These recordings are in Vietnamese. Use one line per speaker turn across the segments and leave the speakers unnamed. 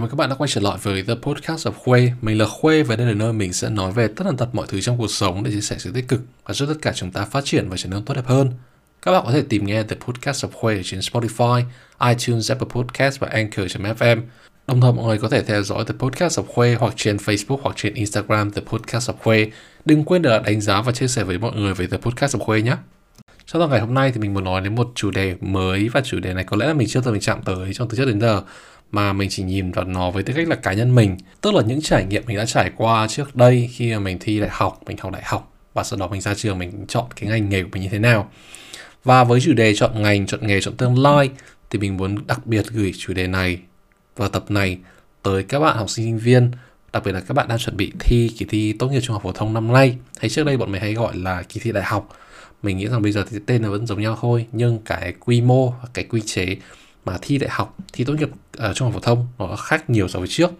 Chào mừng các bạn đã quay trở lại với The Podcast of Khuê. Mình là Khuê và đây là nơi mình sẽ nói về tất tần tật mọi thứ trong cuộc sống để chia sẻ sự tích cực và giúp tất cả chúng ta phát triển và trở nên tốt đẹp hơn. Các bạn có thể tìm nghe The Podcast of Khuê trên Spotify, iTunes, Apple Podcast và Anchor.fm. Đồng thời mọi người có thể theo dõi The Podcast of Khuê hoặc trên Facebook hoặc trên Instagram The Podcast of Khuê. Đừng quên để đánh giá và chia sẻ với mọi người về The Podcast of Khuê nhé. Trong ngày hôm nay thì mình muốn nói đến một chủ đề mới và chủ đề này có lẽ là mình chưa từng chạm tới trong từ trước đến giờ mà mình chỉ nhìn vào nó với tư cách là cá nhân mình, tức là những trải nghiệm mình đã trải qua trước đây khi mà mình thi đại học, mình học đại học. Và sau đó mình ra trường, mình chọn cái ngành nghề của mình như thế nào. Và với chủ đề chọn ngành, chọn nghề, chọn tương lai, thì mình muốn đặc biệt gửi chủ đề này vào tập này tới các bạn học sinh sinh viên, đặc biệt là các bạn đang chuẩn bị thi kỳ thi tốt nghiệp trung học phổ thông năm nay. Hay trước đây bọn mình hay gọi là kỳ thi đại học. Mình nghĩ rằng bây giờ thì tên nó vẫn giống nhau thôi, nhưng cái quy mô cái quy chế mà thi đại học thi tốt nghiệp uh, trung học phổ thông nó khác nhiều so với trước.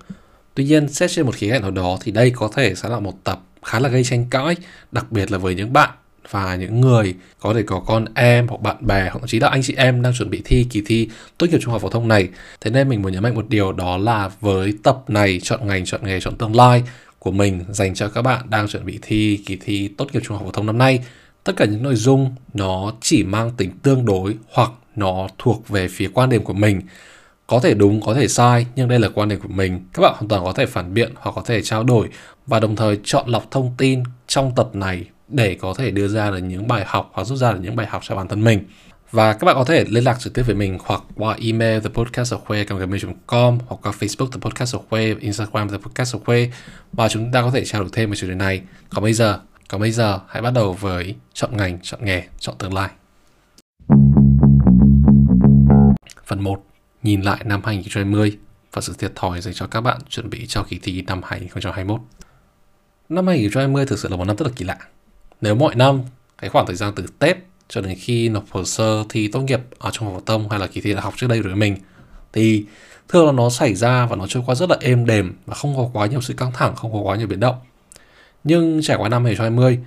Tuy nhiên xét trên một khía cạnh nào đó thì đây có thể sẽ là một tập khá là gây tranh cãi đặc biệt là với những bạn và những người có thể có con em hoặc bạn bè hoặc thậm chí là anh chị em đang chuẩn bị thi kỳ thi tốt nghiệp trung học phổ thông này. Thế nên mình muốn nhấn mạnh một điều đó là với tập này chọn ngành chọn nghề chọn tương lai của mình dành cho các bạn đang chuẩn bị thi kỳ thi tốt nghiệp trung học phổ thông năm nay tất cả những nội dung nó chỉ mang tính tương đối hoặc nó thuộc về phía quan điểm của mình có thể đúng có thể sai nhưng đây là quan điểm của mình các bạn hoàn toàn có thể phản biện hoặc có thể trao đổi và đồng thời chọn lọc thông tin trong tập này để có thể đưa ra được những bài học hoặc rút ra được những bài học cho bản thân mình và các bạn có thể liên lạc trực tiếp với mình hoặc qua email thepodcastofkhuê.gmail.com hoặc qua Facebook The Podcast of Instagram The Podcast of và chúng ta có thể trao đổi thêm về chủ đề này. Còn bây giờ, còn bây giờ hãy bắt đầu với chọn ngành, chọn nghề, chọn tương lai. Phần 1. Nhìn lại năm 2020 và sự thiệt thòi dành cho các bạn chuẩn bị cho kỳ thi năm 2021. Năm 2020 thực sự là một năm rất là kỳ lạ. Nếu mọi năm, cái khoảng thời gian từ Tết cho đến khi nộp hồ sơ thi tốt nghiệp ở trong phổ thông hay là kỳ thi đại học trước đây đối với mình thì thường là nó xảy ra và nó trôi qua rất là êm đềm và không có quá nhiều sự căng thẳng, không có quá nhiều biến động. Nhưng trải qua năm 2020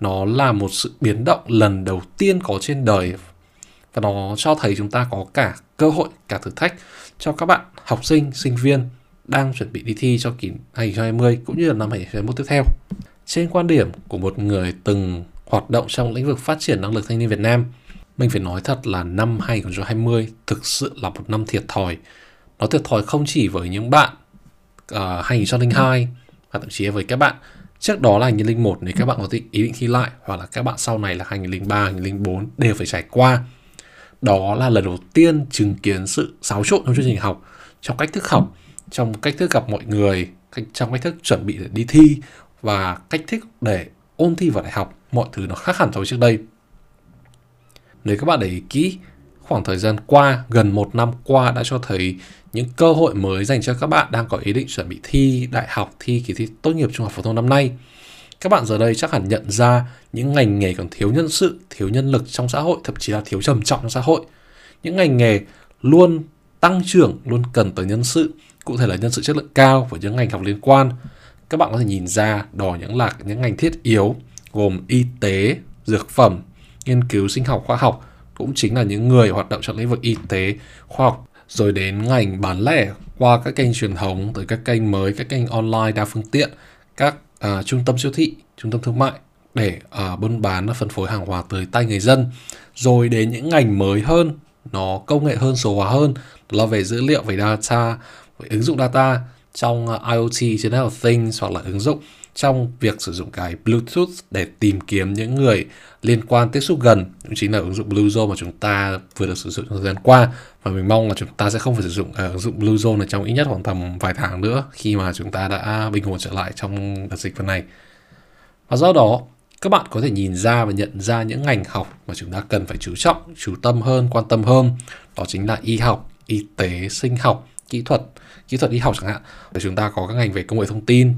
nó là một sự biến động lần đầu tiên có trên đời và nó cho thấy chúng ta có cả cơ hội cả thử thách cho các bạn học sinh sinh viên đang chuẩn bị đi thi cho kỳ 2020 cũng như là năm 2021 tiếp theo. Trên quan điểm của một người từng hoạt động trong lĩnh vực phát triển năng lực thanh niên Việt Nam, mình phải nói thật là năm 2020 thực sự là một năm thiệt thòi. Nó thiệt thòi không chỉ với những bạn ờ, uh, 2002 và thậm chí với các bạn trước đó là 2001 nếu các bạn có ý định thi lại hoặc là các bạn sau này là 2003, 2004 đều phải trải qua đó là lần đầu tiên chứng kiến sự xáo trộn trong chương trình học, trong cách thức học, trong cách thức gặp mọi người trong cách thức chuẩn bị để đi thi và cách thức để ôn thi vào đại học. Mọi thứ nó khác hẳn so với trước đây. Nếu các bạn để ý kỹ, khoảng thời gian qua, gần một năm qua đã cho thấy những cơ hội mới dành cho các bạn đang có ý định chuẩn bị thi đại học, thi kỳ thi tốt nghiệp trung học phổ thông năm nay các bạn giờ đây chắc hẳn nhận ra những ngành nghề còn thiếu nhân sự, thiếu nhân lực trong xã hội, thậm chí là thiếu trầm trọng trong xã hội. Những ngành nghề luôn tăng trưởng, luôn cần tới nhân sự, cụ thể là nhân sự chất lượng cao với những ngành học liên quan. Các bạn có thể nhìn ra đó những là những ngành thiết yếu gồm y tế, dược phẩm, nghiên cứu sinh học khoa học cũng chính là những người hoạt động trong lĩnh vực y tế, khoa học rồi đến ngành bán lẻ qua các kênh truyền thống tới các kênh mới, các kênh online đa phương tiện, các à, trung tâm siêu thị, trung tâm thương mại để à, buôn bán phân phối hàng hóa tới tay người dân. Rồi đến những ngành mới hơn, nó công nghệ hơn, số hóa hơn, đó là về dữ liệu, về data, về ứng dụng data trong à, IoT, IoT, Internet of Things hoặc là ứng dụng trong việc sử dụng cái Bluetooth để tìm kiếm những người liên quan tiếp xúc gần. Cũng chính là ứng dụng Bluezone mà chúng ta vừa được sử dụng trong thời gian qua. Và mình mong là chúng ta sẽ không phải sử dụng uh, ứng dụng Bluezone này trong ít nhất khoảng tầm vài tháng nữa khi mà chúng ta đã bình ổn trở lại trong đợt dịch lần này. Và do đó các bạn có thể nhìn ra và nhận ra những ngành học mà chúng ta cần phải chú trọng chú tâm hơn quan tâm hơn. Đó chính là y học y tế sinh học kỹ thuật kỹ thuật y học chẳng hạn. Để chúng ta có các ngành về công nghệ thông tin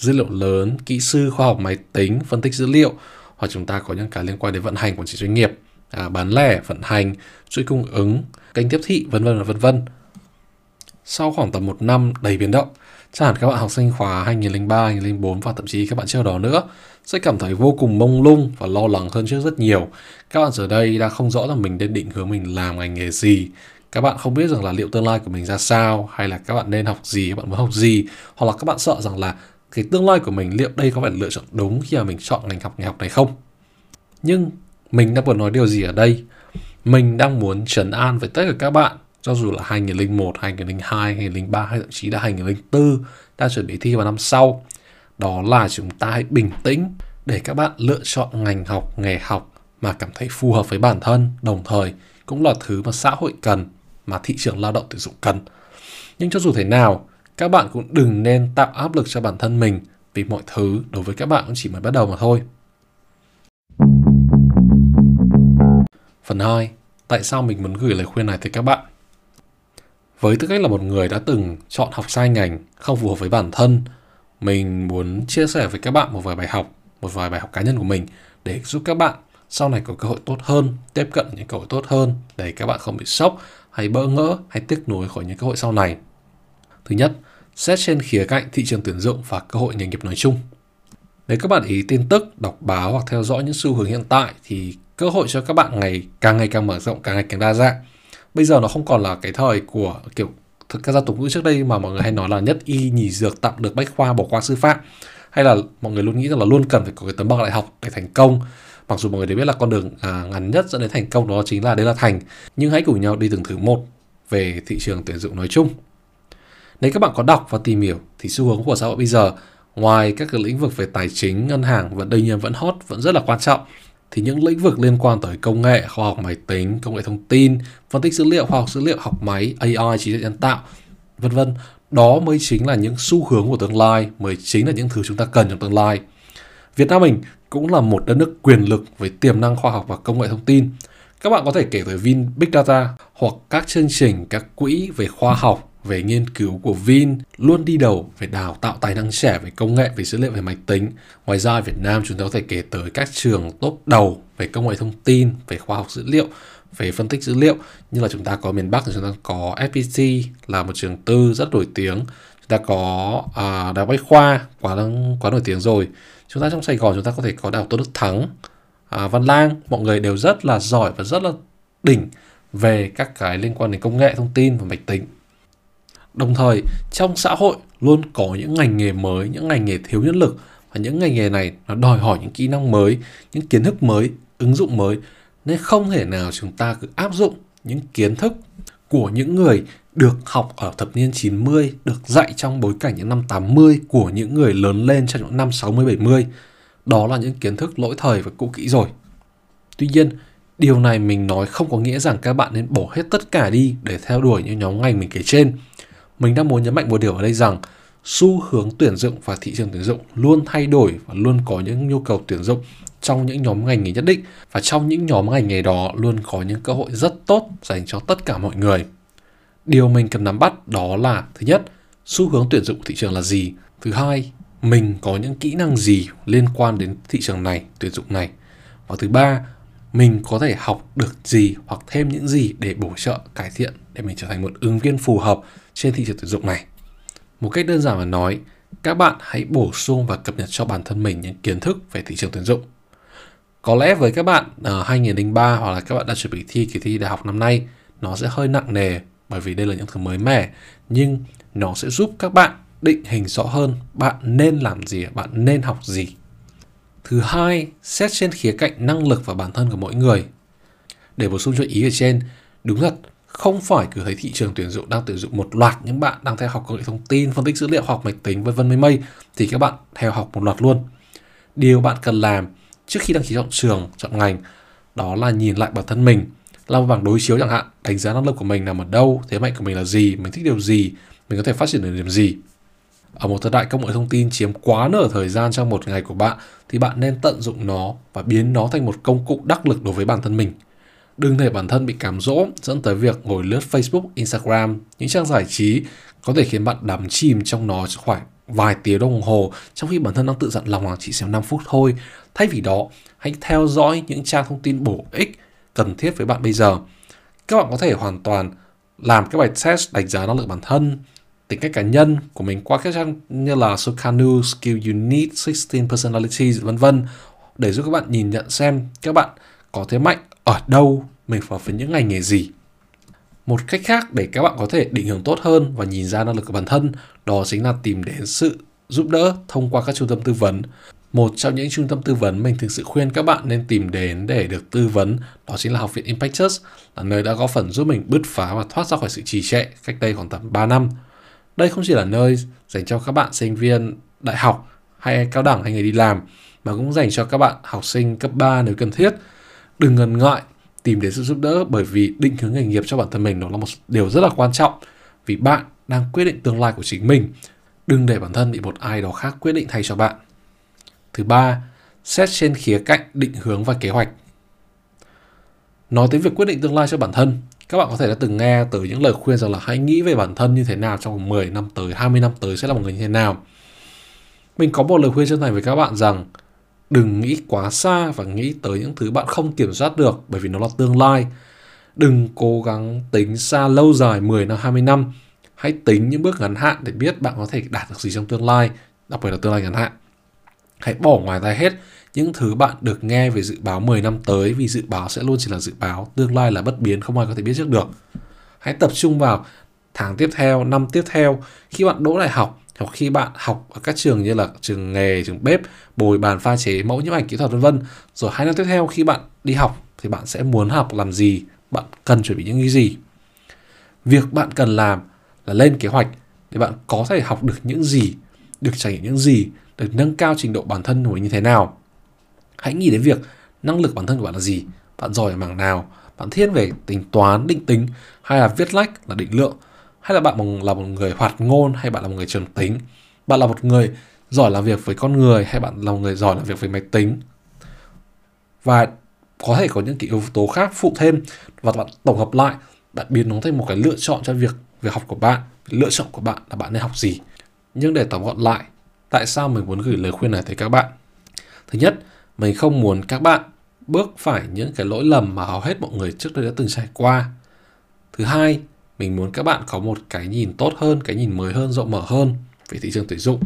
dữ liệu lớn kỹ sư khoa học máy tính phân tích dữ liệu hoặc chúng ta có những cái liên quan đến vận hành quản trị doanh nghiệp à, bán lẻ vận hành chuỗi cung ứng kênh tiếp thị vân vân và vân vân sau khoảng tầm một năm đầy biến động chắc hẳn các bạn học sinh khóa 2003, 2004 và thậm chí các bạn trước đó nữa sẽ cảm thấy vô cùng mông lung và lo lắng hơn trước rất nhiều. Các bạn giờ đây đã không rõ là mình nên định hướng mình làm ngành nghề gì, các bạn không biết rằng là liệu tương lai của mình ra sao hay là các bạn nên học gì các bạn muốn học gì hoặc là các bạn sợ rằng là cái tương lai của mình liệu đây có phải lựa chọn đúng khi mà mình chọn ngành học nghề học này không? Nhưng mình đang muốn nói điều gì ở đây? Mình đang muốn trấn an với tất cả các bạn. Cho dù là 2001, 2002, 2003 hay thậm chí là 2004 đang chuẩn bị thi vào năm sau. Đó là chúng ta hãy bình tĩnh để các bạn lựa chọn ngành học, nghề học mà cảm thấy phù hợp với bản thân, đồng thời cũng là thứ mà xã hội cần, mà thị trường lao động tuyển dụng cần. Nhưng cho dù thế nào, các bạn cũng đừng nên tạo áp lực cho bản thân mình vì mọi thứ đối với các bạn cũng chỉ mới bắt đầu mà thôi. Phần 2. Tại sao mình muốn gửi lời khuyên này tới các bạn? Với tư cách là một người đã từng chọn học sai ngành, không phù hợp với bản thân, mình muốn chia sẻ với các bạn một vài bài học, một vài bài học cá nhân của mình để giúp các bạn sau này có cơ hội tốt hơn, tiếp cận những cơ hội tốt hơn để các bạn không bị sốc hay bỡ ngỡ hay tiếc nuối khỏi những cơ hội sau này. Thứ nhất, xét trên khía cạnh thị trường tuyển dụng và cơ hội nghề nghiệp nói chung. Nếu các bạn ý tin tức, đọc báo hoặc theo dõi những xu hướng hiện tại thì cơ hội cho các bạn ngày càng ngày càng mở rộng, càng ngày càng đa dạng. Bây giờ nó không còn là cái thời của kiểu thực các gia tục ngữ trước đây mà mọi người hay nói là nhất y nhì dược tạm được bách khoa bỏ qua sư phạm hay là mọi người luôn nghĩ rằng là luôn cần phải có cái tấm bằng đại học để thành công mặc dù mọi người đều biết là con đường à, ngắn nhất dẫn đến thành công đó chính là đấy là thành nhưng hãy cùng nhau đi từng thứ một về thị trường tuyển dụng nói chung nếu các bạn có đọc và tìm hiểu thì xu hướng của xã hội bây giờ ngoài các cái lĩnh vực về tài chính ngân hàng vẫn đương nhiên vẫn hot vẫn rất là quan trọng thì những lĩnh vực liên quan tới công nghệ, khoa học máy tính, công nghệ thông tin, phân tích dữ liệu, khoa học dữ liệu, học máy, AI, trí tuệ nhân tạo, vân vân, đó mới chính là những xu hướng của tương lai, mới chính là những thứ chúng ta cần trong tương lai. Việt Nam mình cũng là một đất nước quyền lực với tiềm năng khoa học và công nghệ thông tin. Các bạn có thể kể tới Vin Big Data hoặc các chương trình, các quỹ về khoa học, về nghiên cứu của Vin luôn đi đầu về đào tạo tài năng trẻ về công nghệ, về dữ liệu, về máy tính. Ngoài ra ở Việt Nam chúng ta có thể kể tới các trường top đầu về công nghệ thông tin, về khoa học dữ liệu, về phân tích dữ liệu. Như là chúng ta có miền Bắc thì chúng ta có FPT là một trường tư rất nổi tiếng. Chúng ta có à, đại bách khoa quá quá nổi tiếng rồi. Chúng ta trong Sài Gòn chúng ta có thể có đại học Tôn Đức Thắng à, Văn Lang. Mọi người đều rất là giỏi và rất là đỉnh về các cái liên quan đến công nghệ thông tin và máy tính đồng thời trong xã hội luôn có những ngành nghề mới những ngành nghề thiếu nhân lực và những ngành nghề này nó đòi hỏi những kỹ năng mới những kiến thức mới ứng dụng mới nên không thể nào chúng ta cứ áp dụng những kiến thức của những người được học ở thập niên 90, được dạy trong bối cảnh những năm 80 của những người lớn lên trong những năm 60 70. Đó là những kiến thức lỗi thời và cũ kỹ rồi. Tuy nhiên, điều này mình nói không có nghĩa rằng các bạn nên bỏ hết tất cả đi để theo đuổi những nhóm ngành mình kể trên. Mình đang muốn nhấn mạnh một điều ở đây rằng xu hướng tuyển dụng và thị trường tuyển dụng luôn thay đổi và luôn có những nhu cầu tuyển dụng trong những nhóm ngành nghề nhất định và trong những nhóm ngành nghề đó luôn có những cơ hội rất tốt dành cho tất cả mọi người. Điều mình cần nắm bắt đó là thứ nhất, xu hướng tuyển dụng thị trường là gì? Thứ hai, mình có những kỹ năng gì liên quan đến thị trường này, tuyển dụng này? Và thứ ba, mình có thể học được gì hoặc thêm những gì để bổ trợ, cải thiện để mình trở thành một ứng viên phù hợp trên thị trường tuyển dụng này. Một cách đơn giản mà nói, các bạn hãy bổ sung và cập nhật cho bản thân mình những kiến thức về thị trường tuyển dụng có lẽ với các bạn ờ, ở 2003 hoặc là các bạn đã chuẩn bị thi kỳ thi đại học năm nay nó sẽ hơi nặng nề bởi vì đây là những thứ mới mẻ nhưng nó sẽ giúp các bạn định hình rõ hơn bạn nên làm gì, bạn nên học gì. Thứ hai, xét trên khía cạnh năng lực và bản thân của mỗi người. Để bổ sung cho ý ở trên, đúng thật, không phải cứ thấy thị trường tuyển dụng đang tuyển dụng một loạt những bạn đang theo học công nghệ thông tin, phân tích dữ liệu, học máy tính vân vân mây mây thì các bạn theo học một loạt luôn. Điều bạn cần làm trước khi đăng ký chọn trường, chọn ngành đó là nhìn lại bản thân mình làm một bảng đối chiếu chẳng hạn đánh giá năng lực của mình nằm ở đâu thế mạnh của mình là gì mình thích điều gì mình có thể phát triển được điểm gì ở một thời đại công nghệ thông tin chiếm quá nửa thời gian trong một ngày của bạn thì bạn nên tận dụng nó và biến nó thành một công cụ đắc lực đối với bản thân mình đừng để bản thân bị cám dỗ dẫn tới việc ngồi lướt Facebook, Instagram, những trang giải trí có thể khiến bạn đắm chìm trong nó khoảng vài tiếng đồng hồ trong khi bản thân đang tự dặn lòng là chỉ xem 5 phút thôi. Thay vì đó, hãy theo dõi những trang thông tin bổ ích cần thiết với bạn bây giờ. Các bạn có thể hoàn toàn làm các bài test đánh giá năng lực bản thân, tính cách cá nhân của mình qua các trang như là Sokanu, Skill need 16 Personalities, vân vân để giúp các bạn nhìn nhận xem các bạn có thế mạnh ở đâu, mình phù hợp với những ngành nghề gì. Một cách khác để các bạn có thể định hướng tốt hơn và nhìn ra năng lực của bản thân đó chính là tìm đến sự giúp đỡ thông qua các trung tâm tư vấn. Một trong những trung tâm tư vấn mình thực sự khuyên các bạn nên tìm đến để được tư vấn đó chính là Học viện Impactus, là nơi đã có phần giúp mình bứt phá và thoát ra khỏi sự trì trệ cách đây khoảng tầm 3 năm. Đây không chỉ là nơi dành cho các bạn sinh viên đại học hay cao đẳng hay người đi làm mà cũng dành cho các bạn học sinh cấp 3 nếu cần thiết. Đừng ngần ngại tìm đến sự giúp đỡ bởi vì định hướng nghề nghiệp cho bản thân mình đó là một điều rất là quan trọng vì bạn đang quyết định tương lai của chính mình. Đừng để bản thân bị một ai đó khác quyết định thay cho bạn. Thứ ba, xét trên khía cạnh định hướng và kế hoạch. Nói tới việc quyết định tương lai cho bản thân, các bạn có thể đã từng nghe từ những lời khuyên rằng là hãy nghĩ về bản thân như thế nào trong 10 năm tới, 20 năm tới sẽ là một người như thế nào. Mình có một lời khuyên chân thành với các bạn rằng đừng nghĩ quá xa và nghĩ tới những thứ bạn không kiểm soát được bởi vì nó là tương lai. Đừng cố gắng tính xa lâu dài 10 năm 20 năm. Hãy tính những bước ngắn hạn để biết bạn có thể đạt được gì trong tương lai, đặc biệt là tương lai ngắn hạn. Hãy bỏ ngoài tai hết những thứ bạn được nghe về dự báo 10 năm tới vì dự báo sẽ luôn chỉ là dự báo, tương lai là bất biến không ai có thể biết trước được. Hãy tập trung vào tháng tiếp theo, năm tiếp theo khi bạn đỗ đại học hoặc khi bạn học ở các trường như là trường nghề, trường bếp, bồi bàn pha chế, mẫu nhiếp ảnh kỹ thuật vân vân. Rồi hai năm tiếp theo khi bạn đi học thì bạn sẽ muốn học làm gì, bạn cần chuẩn bị những cái gì. Việc bạn cần làm là lên kế hoạch để bạn có thể học được những gì, được trải nghiệm những gì, được nâng cao trình độ bản thân của mình như thế nào. Hãy nghĩ đến việc năng lực bản thân của bạn là gì, bạn giỏi ở mảng nào, bạn thiên về tính toán, định tính hay là viết lách là định lượng hay là bạn là một người hoạt ngôn hay bạn là một người trầm tính? Bạn là một người giỏi làm việc với con người hay bạn là một người giỏi làm việc với máy tính? Và có thể có những cái yếu tố khác phụ thêm và bạn tổng hợp lại, bạn biến nó thành một cái lựa chọn cho việc việc học của bạn. Lựa chọn của bạn là bạn nên học gì? Nhưng để tóm gọn lại, tại sao mình muốn gửi lời khuyên này tới các bạn? Thứ nhất, mình không muốn các bạn bước phải những cái lỗi lầm mà hầu hết mọi người trước đây đã từng trải qua. Thứ hai mình muốn các bạn có một cái nhìn tốt hơn, cái nhìn mới hơn, rộng mở hơn về thị trường tuyển dụng.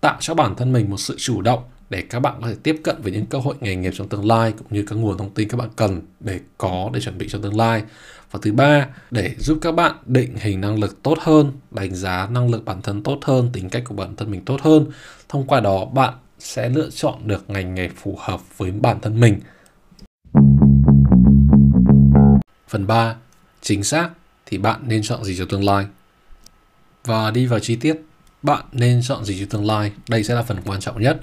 Tạo cho bản thân mình một sự chủ động để các bạn có thể tiếp cận với những cơ hội nghề nghiệp trong tương lai cũng như các nguồn thông tin các bạn cần để có để chuẩn bị cho tương lai. Và thứ ba, để giúp các bạn định hình năng lực tốt hơn, đánh giá năng lực bản thân tốt hơn, tính cách của bản thân mình tốt hơn. Thông qua đó, bạn sẽ lựa chọn được ngành nghề phù hợp với bản thân mình. Phần 3 chính xác thì bạn nên chọn gì cho tương lai. Và đi vào chi tiết, bạn nên chọn gì cho tương lai, đây sẽ là phần quan trọng nhất.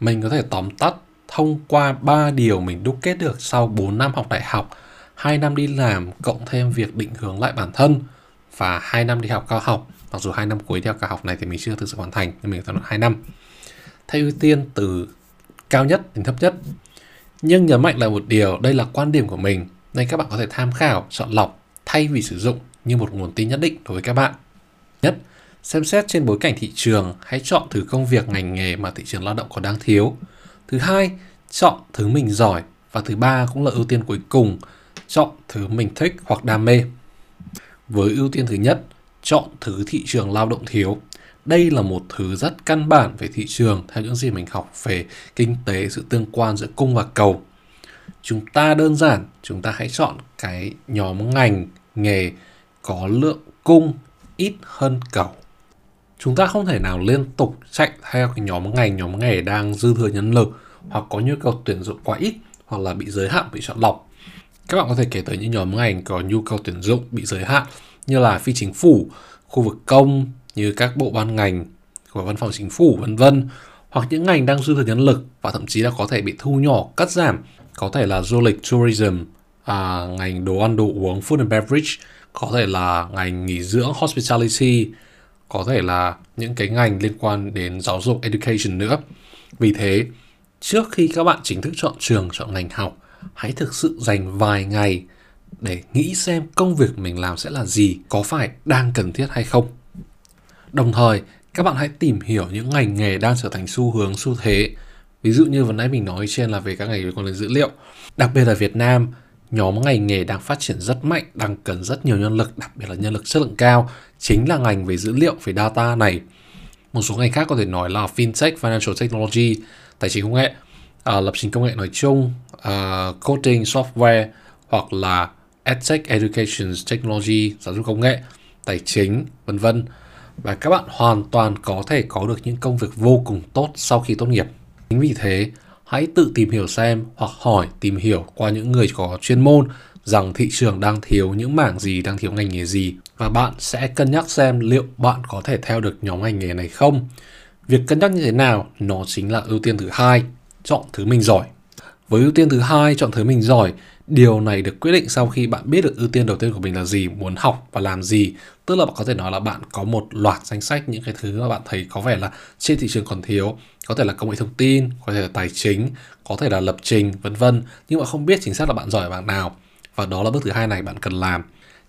Mình có thể tóm tắt thông qua 3 điều mình đúc kết được sau 4 năm học đại học, 2 năm đi làm cộng thêm việc định hướng lại bản thân và 2 năm đi học cao học. Mặc dù 2 năm cuối theo cao học này thì mình chưa thực sự hoàn thành, nhưng mình phải 2 năm. Theo ưu tiên từ cao nhất đến thấp nhất. Nhưng nhấn mạnh lại một điều, đây là quan điểm của mình, nên các bạn có thể tham khảo, chọn lọc thay vì sử dụng như một nguồn tin nhất định đối với các bạn. Nhất, xem xét trên bối cảnh thị trường, hãy chọn thứ công việc ngành nghề mà thị trường lao động còn đang thiếu. Thứ hai, chọn thứ mình giỏi và thứ ba cũng là ưu tiên cuối cùng, chọn thứ mình thích hoặc đam mê. Với ưu tiên thứ nhất, chọn thứ thị trường lao động thiếu. Đây là một thứ rất căn bản về thị trường theo những gì mình học về kinh tế, sự tương quan giữa cung và cầu chúng ta đơn giản chúng ta hãy chọn cái nhóm ngành nghề có lượng cung ít hơn cầu chúng ta không thể nào liên tục chạy theo cái nhóm ngành, nhóm nghề đang dư thừa nhân lực hoặc có nhu cầu tuyển dụng quá ít hoặc là bị giới hạn, bị chọn lọc. Các bạn có thể kể tới những nhóm ngành có nhu cầu tuyển dụng bị giới hạn, như là phi chính phủ, khu vực công như các bộ ban ngành của văn phòng chính phủ, vân vân, hoặc những ngành đang dư thừa nhân lực và thậm chí là có thể bị thu nhỏ, cắt giảm, có thể là du lịch, tourism à, ngành đồ ăn đồ uống food and beverage có thể là ngành nghỉ dưỡng hospitality có thể là những cái ngành liên quan đến giáo dục education nữa. Vì thế trước khi các bạn chính thức chọn trường chọn ngành học hãy thực sự dành vài ngày để nghĩ xem công việc mình làm sẽ là gì có phải đang cần thiết hay không. Đồng thời các bạn hãy tìm hiểu những ngành nghề đang trở thành xu hướng xu thế. Ví dụ như vừa nãy mình nói trên là về các ngành liên quan đến dữ liệu. Đặc biệt là Việt Nam nhóm ngành nghề đang phát triển rất mạnh đang cần rất nhiều nhân lực đặc biệt là nhân lực chất lượng cao chính là ngành về dữ liệu về data này một số ngành khác có thể nói là fintech financial technology tài chính công nghệ uh, lập trình công nghệ nói chung uh, coding software hoặc là EdTech Education Technology, giáo dục công nghệ, tài chính, vân vân. Và các bạn hoàn toàn có thể có được những công việc vô cùng tốt sau khi tốt nghiệp. Chính vì thế, hãy tự tìm hiểu xem hoặc hỏi tìm hiểu qua những người có chuyên môn rằng thị trường đang thiếu những mảng gì, đang thiếu ngành nghề gì và bạn sẽ cân nhắc xem liệu bạn có thể theo được nhóm ngành nghề này không. Việc cân nhắc như thế nào nó chính là ưu tiên thứ hai, chọn thứ mình giỏi. Với ưu tiên thứ hai, chọn thứ mình giỏi, điều này được quyết định sau khi bạn biết được ưu tiên đầu tiên của mình là gì, muốn học và làm gì. Tức là bạn có thể nói là bạn có một loạt danh sách những cái thứ mà bạn thấy có vẻ là trên thị trường còn thiếu, có thể là công nghệ thông tin, có thể là tài chính, có thể là lập trình, vân vân. Nhưng mà không biết chính xác là bạn giỏi ở bảng nào. Và đó là bước thứ hai này bạn cần làm.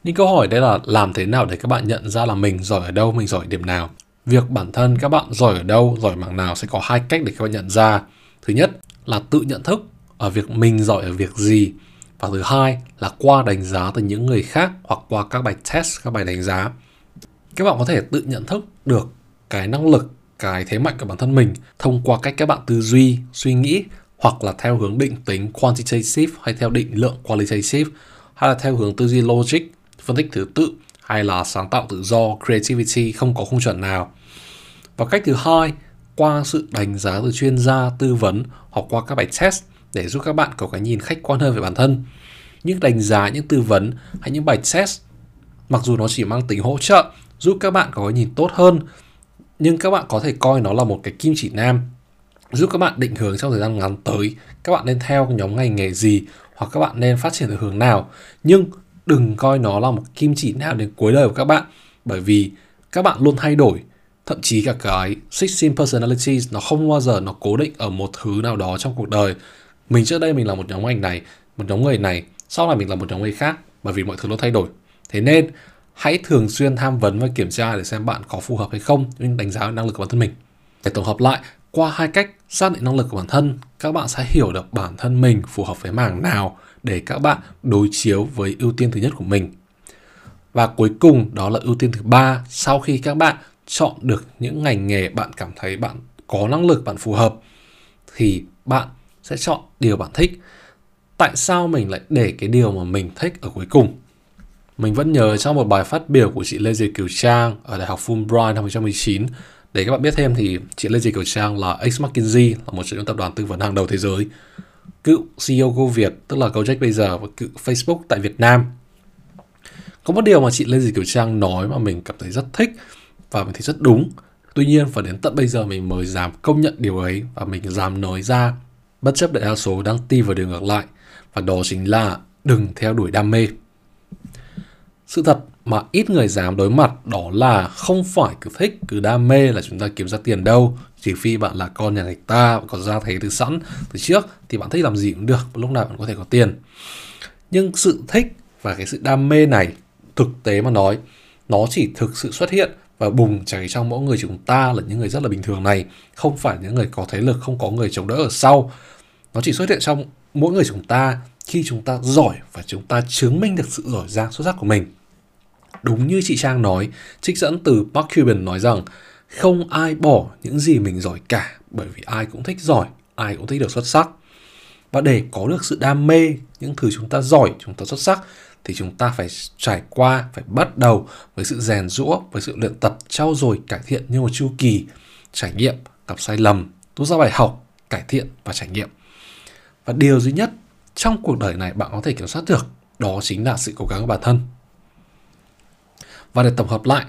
Nhưng câu hỏi đây là làm thế nào để các bạn nhận ra là mình giỏi ở đâu, mình giỏi điểm nào. Việc bản thân các bạn giỏi ở đâu, giỏi mảng nào sẽ có hai cách để các bạn nhận ra. Thứ nhất là tự nhận thức ở việc mình giỏi ở việc gì. Và thứ hai là qua đánh giá từ những người khác hoặc qua các bài test, các bài đánh giá. Các bạn có thể tự nhận thức được cái năng lực, cái thế mạnh của bản thân mình thông qua cách các bạn tư duy, suy nghĩ hoặc là theo hướng định tính quantitative hay theo định lượng qualitative hay là theo hướng tư duy logic, phân tích thứ tự hay là sáng tạo tự do creativity không có khung chuẩn nào. Và cách thứ hai, qua sự đánh giá từ chuyên gia, tư vấn hoặc qua các bài test để giúp các bạn có cái nhìn khách quan hơn về bản thân. Những đánh giá, những tư vấn hay những bài test mặc dù nó chỉ mang tính hỗ trợ giúp các bạn có cái nhìn tốt hơn nhưng các bạn có thể coi nó là một cái kim chỉ nam giúp các bạn định hướng trong thời gian ngắn tới các bạn nên theo nhóm ngành nghề gì hoặc các bạn nên phát triển theo hướng nào. Nhưng đừng coi nó là một kim chỉ nam đến cuối đời của các bạn bởi vì các bạn luôn thay đổi. Thậm chí cả cái 16 personalities nó không bao giờ nó cố định ở một thứ nào đó trong cuộc đời mình trước đây mình là một nhóm ngành này, một nhóm người này, sau này mình là một nhóm người khác, bởi vì mọi thứ nó thay đổi. Thế nên, hãy thường xuyên tham vấn và kiểm tra để xem bạn có phù hợp hay không nhưng đánh giá năng lực của bản thân mình. Để tổng hợp lại, qua hai cách xác định năng lực của bản thân, các bạn sẽ hiểu được bản thân mình phù hợp với mảng nào để các bạn đối chiếu với ưu tiên thứ nhất của mình. Và cuối cùng, đó là ưu tiên thứ ba, sau khi các bạn chọn được những ngành nghề bạn cảm thấy bạn có năng lực, bạn phù hợp, thì bạn sẽ chọn điều bạn thích. Tại sao mình lại để cái điều mà mình thích ở cuối cùng? Mình vẫn nhớ trong một bài phát biểu của chị Lê Diệp Kiều Trang ở Đại học Fulbright năm 2019 để các bạn biết thêm thì chị Lê Diệp Kiều Trang là ex McKinsey, là một trong những tập đoàn tư vấn hàng đầu thế giới. Cựu CEO Go Việt, tức là Gojek bây giờ, và cựu Facebook tại Việt Nam. Có một điều mà chị Lê Diệp Kiều Trang nói mà mình cảm thấy rất thích và mình thấy rất đúng. Tuy nhiên, phải đến tận bây giờ mình mới dám công nhận điều ấy và mình dám nói ra bất chấp đại đa số đang ti vào điều ngược lại và đó chính là đừng theo đuổi đam mê. Sự thật mà ít người dám đối mặt đó là không phải cứ thích, cứ đam mê là chúng ta kiếm ra tiền đâu. Chỉ phi bạn là con nhà người ta có ra thế từ sẵn, từ trước, thì bạn thích làm gì cũng được, lúc nào bạn có thể có tiền. Nhưng sự thích và cái sự đam mê này, thực tế mà nói, nó chỉ thực sự xuất hiện và bùng cháy trong mỗi người chúng ta là những người rất là bình thường này, không phải những người có thế lực, không có người chống đỡ ở sau nó chỉ xuất hiện trong mỗi người chúng ta khi chúng ta giỏi và chúng ta chứng minh được sự giỏi giang xuất sắc của mình. Đúng như chị Trang nói, trích dẫn từ Mark Cuban nói rằng, không ai bỏ những gì mình giỏi cả, bởi vì ai cũng thích giỏi, ai cũng thích được xuất sắc. Và để có được sự đam mê những thứ chúng ta giỏi, chúng ta xuất sắc, thì chúng ta phải trải qua, phải bắt đầu với sự rèn rũa với sự luyện tập, trau dồi, cải thiện như một chu kỳ trải nghiệm, gặp sai lầm, rút ra bài học, cải thiện và trải nghiệm và điều duy nhất trong cuộc đời này bạn có thể kiểm soát được đó chính là sự cố gắng của bản thân. Và để tổng hợp lại,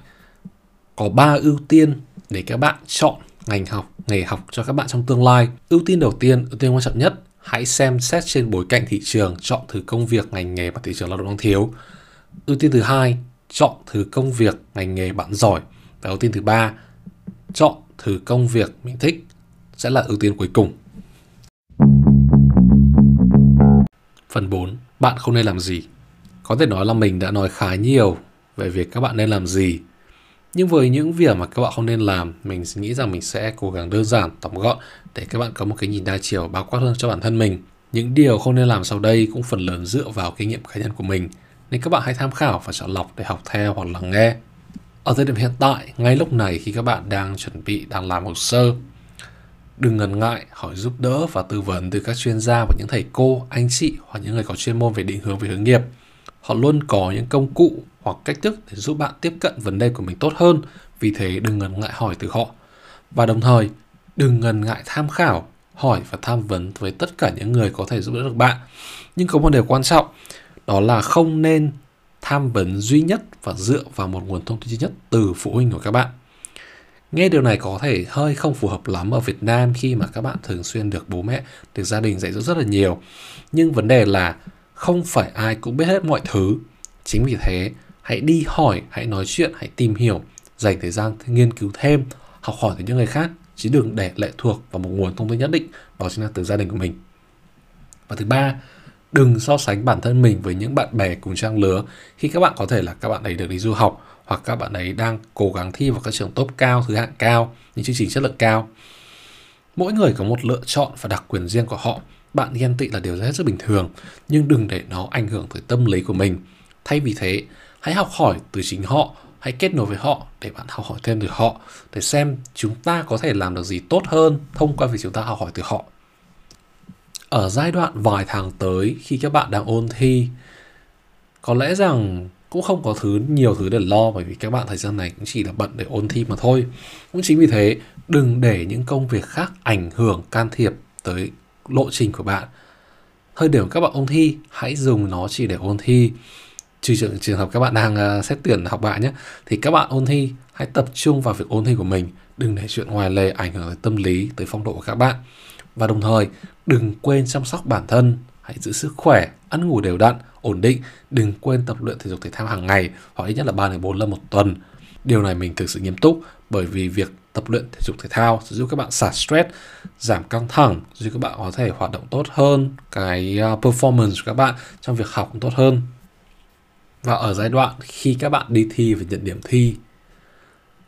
có ba ưu tiên để các bạn chọn ngành học, nghề học cho các bạn trong tương lai. Ưu tiên đầu tiên, ưu tiên quan trọng nhất, hãy xem xét trên bối cảnh thị trường chọn thứ công việc ngành nghề mà thị trường lao động đang thiếu. Ưu tiên thứ hai, chọn thứ công việc ngành nghề bạn giỏi. Và ưu tiên thứ ba, chọn thứ công việc mình thích sẽ là ưu tiên cuối cùng phần 4 bạn không nên làm gì. Có thể nói là mình đã nói khá nhiều về việc các bạn nên làm gì. Nhưng với những việc mà các bạn không nên làm, mình nghĩ rằng mình sẽ cố gắng đơn giản, tóm gọn để các bạn có một cái nhìn đa chiều, bao quát hơn cho bản thân mình. Những điều không nên làm sau đây cũng phần lớn dựa vào kinh nghiệm cá nhân của mình, nên các bạn hãy tham khảo và chọn lọc để học theo hoặc lắng nghe. Ở thời điểm hiện tại, ngay lúc này khi các bạn đang chuẩn bị, đang làm hồ sơ đừng ngần ngại hỏi giúp đỡ và tư vấn từ các chuyên gia và những thầy cô, anh chị hoặc những người có chuyên môn về định hướng về hướng nghiệp. Họ luôn có những công cụ hoặc cách thức để giúp bạn tiếp cận vấn đề của mình tốt hơn, vì thế đừng ngần ngại hỏi từ họ. Và đồng thời, đừng ngần ngại tham khảo, hỏi và tham vấn với tất cả những người có thể giúp đỡ được bạn. Nhưng có một điều quan trọng, đó là không nên tham vấn duy nhất và dựa vào một nguồn thông tin duy nhất từ phụ huynh của các bạn. Nghe điều này có thể hơi không phù hợp lắm ở Việt Nam khi mà các bạn thường xuyên được bố mẹ, được gia đình dạy dỗ rất là nhiều. Nhưng vấn đề là không phải ai cũng biết hết mọi thứ. Chính vì thế, hãy đi hỏi, hãy nói chuyện, hãy tìm hiểu, dành thời gian nghiên cứu thêm, học hỏi từ những người khác, chứ đừng để lệ thuộc vào một nguồn thông tin nhất định, đó chính là từ gia đình của mình. Và thứ ba, đừng so sánh bản thân mình với những bạn bè cùng trang lứa khi các bạn có thể là các bạn ấy được đi du học hoặc các bạn ấy đang cố gắng thi vào các trường top cao, thứ hạng cao, những chương trình chất lượng cao. Mỗi người có một lựa chọn và đặc quyền riêng của họ. Bạn ghen tị là điều rất rất bình thường, nhưng đừng để nó ảnh hưởng tới tâm lý của mình. Thay vì thế, hãy học hỏi từ chính họ, hãy kết nối với họ để bạn học hỏi thêm từ họ, để xem chúng ta có thể làm được gì tốt hơn thông qua việc chúng ta học hỏi từ họ. Ở giai đoạn vài tháng tới khi các bạn đang ôn thi, có lẽ rằng cũng không có thứ nhiều thứ để lo bởi vì các bạn thời gian này cũng chỉ là bận để ôn thi mà thôi. Cũng chính vì thế đừng để những công việc khác ảnh hưởng can thiệp tới lộ trình của bạn. Thời điểm các bạn ôn thi hãy dùng nó chỉ để ôn thi. Trừ trường, trường hợp các bạn đang uh, xét tuyển học bạ nhé thì các bạn ôn thi hãy tập trung vào việc ôn thi của mình. Đừng để chuyện ngoài lề ảnh hưởng tới tâm lý tới phong độ của các bạn. Và đồng thời đừng quên chăm sóc bản thân hãy giữ sức khỏe ăn ngủ đều đặn ổn định, đừng quên tập luyện thể dục thể thao hàng ngày hoặc ít nhất là 3 đến 4 lần một tuần. Điều này mình thực sự nghiêm túc bởi vì việc tập luyện thể dục thể thao sẽ giúp các bạn xả stress, giảm căng thẳng, giúp các bạn có thể hoạt động tốt hơn, cái à, performance của các bạn trong việc học cũng tốt hơn. Và ở giai đoạn khi các bạn đi thi và nhận điểm thi,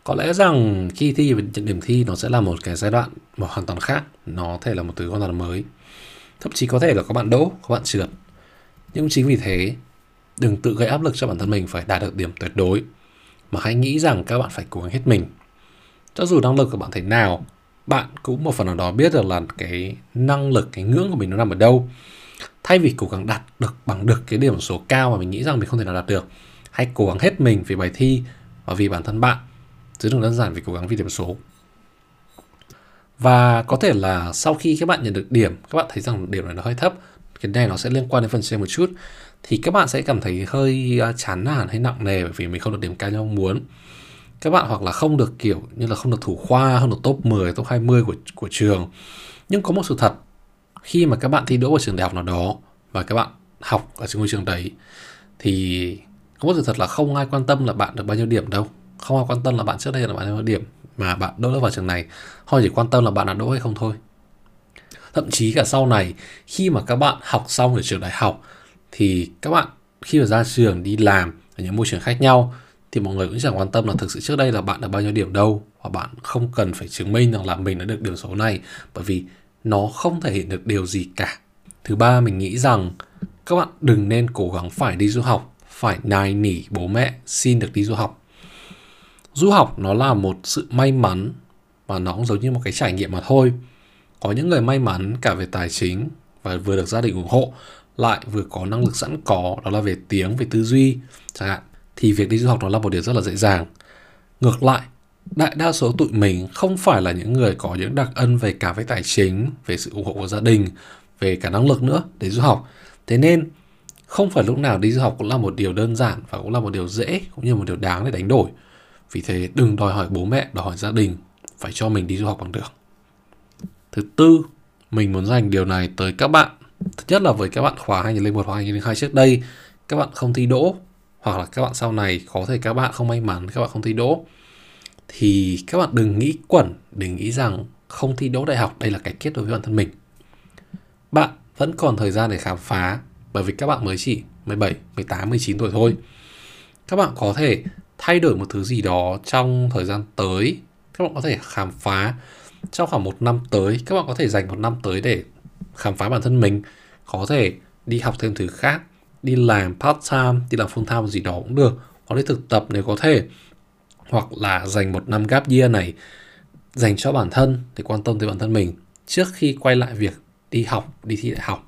có lẽ rằng khi thi và nhận điểm thi nó sẽ là một cái giai đoạn một hoàn toàn khác, nó thể là một thứ hoàn toàn mới. Thậm chí có thể là các bạn đỗ, các bạn trượt nhưng chính vì thế, đừng tự gây áp lực cho bản thân mình phải đạt được điểm tuyệt đối, mà hãy nghĩ rằng các bạn phải cố gắng hết mình. Cho dù năng lực của bạn thế nào, bạn cũng một phần nào đó biết được là cái năng lực, cái ngưỡng của mình nó nằm ở đâu. Thay vì cố gắng đạt được bằng được cái điểm số cao mà mình nghĩ rằng mình không thể nào đạt được, hãy cố gắng hết mình vì bài thi và vì bản thân bạn. Chứ đừng đơn giản vì cố gắng vì điểm số. Và có thể là sau khi các bạn nhận được điểm, các bạn thấy rằng điểm này nó hơi thấp cái này nó sẽ liên quan đến phần trên một chút, thì các bạn sẽ cảm thấy hơi à, chán nản hay nặng nề bởi vì mình không được điểm cao như mong muốn. Các bạn hoặc là không được, kiểu như là không được thủ khoa, không được top 10 top 20 của của trường. Nhưng có một sự thật, khi mà các bạn thi đỗ vào trường đại học nào đó và các bạn học ở trong ngôi trường đấy, thì có một sự thật là không ai quan tâm là bạn được bao nhiêu điểm đâu. Không ai quan tâm là bạn trước đây là bao nhiêu điểm mà bạn đỗ được vào trường này. Họ chỉ quan tâm là bạn đã đỗ hay không thôi thậm chí cả sau này, khi mà các bạn học xong ở trường đại học, thì các bạn khi mà ra trường đi làm ở những môi trường khác nhau, thì mọi người cũng chẳng quan tâm là thực sự trước đây là bạn được bao nhiêu điểm đâu và bạn không cần phải chứng minh rằng là mình đã được điểm số này, bởi vì nó không thể hiện được điều gì cả. Thứ ba, mình nghĩ rằng các bạn đừng nên cố gắng phải đi du học, phải nài nỉ bố mẹ xin được đi du học. Du học nó là một sự may mắn và nó cũng giống như một cái trải nghiệm mà thôi có những người may mắn cả về tài chính và vừa được gia đình ủng hộ, lại vừa có năng lực sẵn có, đó là về tiếng, về tư duy, chẳng hạn. Thì việc đi du học nó là một điều rất là dễ dàng. Ngược lại, đại đa số tụi mình không phải là những người có những đặc ân về cả về tài chính, về sự ủng hộ của gia đình, về cả năng lực nữa để du học. Thế nên, không phải lúc nào đi du học cũng là một điều đơn giản và cũng là một điều dễ, cũng như một điều đáng để đánh đổi. Vì thế, đừng đòi hỏi bố mẹ, đòi hỏi gia đình phải cho mình đi du học bằng được. Thứ tư, mình muốn dành điều này tới các bạn. Thứ nhất là với các bạn khóa 2001 hoặc 2002 trước đây, các bạn không thi đỗ hoặc là các bạn sau này có thể các bạn không may mắn các bạn không thi đỗ thì các bạn đừng nghĩ quẩn, đừng nghĩ rằng không thi đỗ đại học đây là cái kết đối với bản thân mình. Bạn vẫn còn thời gian để khám phá bởi vì các bạn mới chỉ 17, 18, 19 tuổi thôi. Các bạn có thể thay đổi một thứ gì đó trong thời gian tới. Các bạn có thể khám phá trong khoảng một năm tới, các bạn có thể dành một năm tới để khám phá bản thân mình. Có thể đi học thêm thứ khác, đi làm part time, đi làm full time gì đó cũng được. Có thể thực tập nếu có thể. Hoặc là dành một năm gap year này dành cho bản thân để quan tâm tới bản thân mình trước khi quay lại việc đi học, đi thi đại học.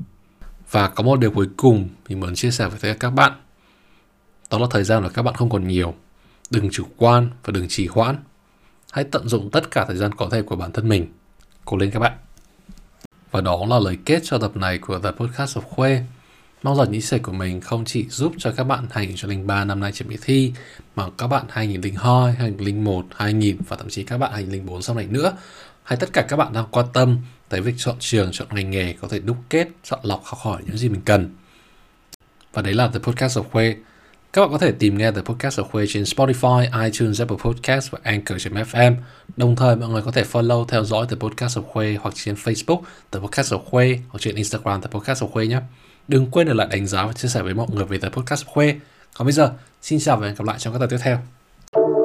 Và có một điều cuối cùng mình muốn chia sẻ với các bạn. Đó là thời gian của các bạn không còn nhiều. Đừng chủ quan và đừng trì hoãn. Hãy tận dụng tất cả thời gian có thể của bản thân mình. Cố lên các bạn. Và đó là lời kết cho tập này của The Podcast of Khuê. Mong rằng những chia sẻ của mình không chỉ giúp cho các bạn 2003 năm nay chuẩn bị thi, mà các bạn 2002, 2001, 2000 và thậm chí các bạn 2004 sau này nữa. Hay tất cả các bạn đang quan tâm tới việc chọn trường, chọn ngành nghề có thể đúc kết, chọn lọc học hỏi những gì mình cần. Và đấy là The Podcast of Khuê. Các bạn có thể tìm nghe The Podcast of Khuê trên Spotify, iTunes, Apple Podcast và Anchor.fm. Đồng thời mọi người có thể follow theo dõi The Podcast of Khuê hoặc trên Facebook The Podcast of Khuê hoặc trên Instagram The Podcast of Khuê nhé. Đừng quên để lại đánh giá và chia sẻ với mọi người về The Podcast of Khuê. Còn bây giờ, xin chào và hẹn gặp lại trong các tập tiếp theo.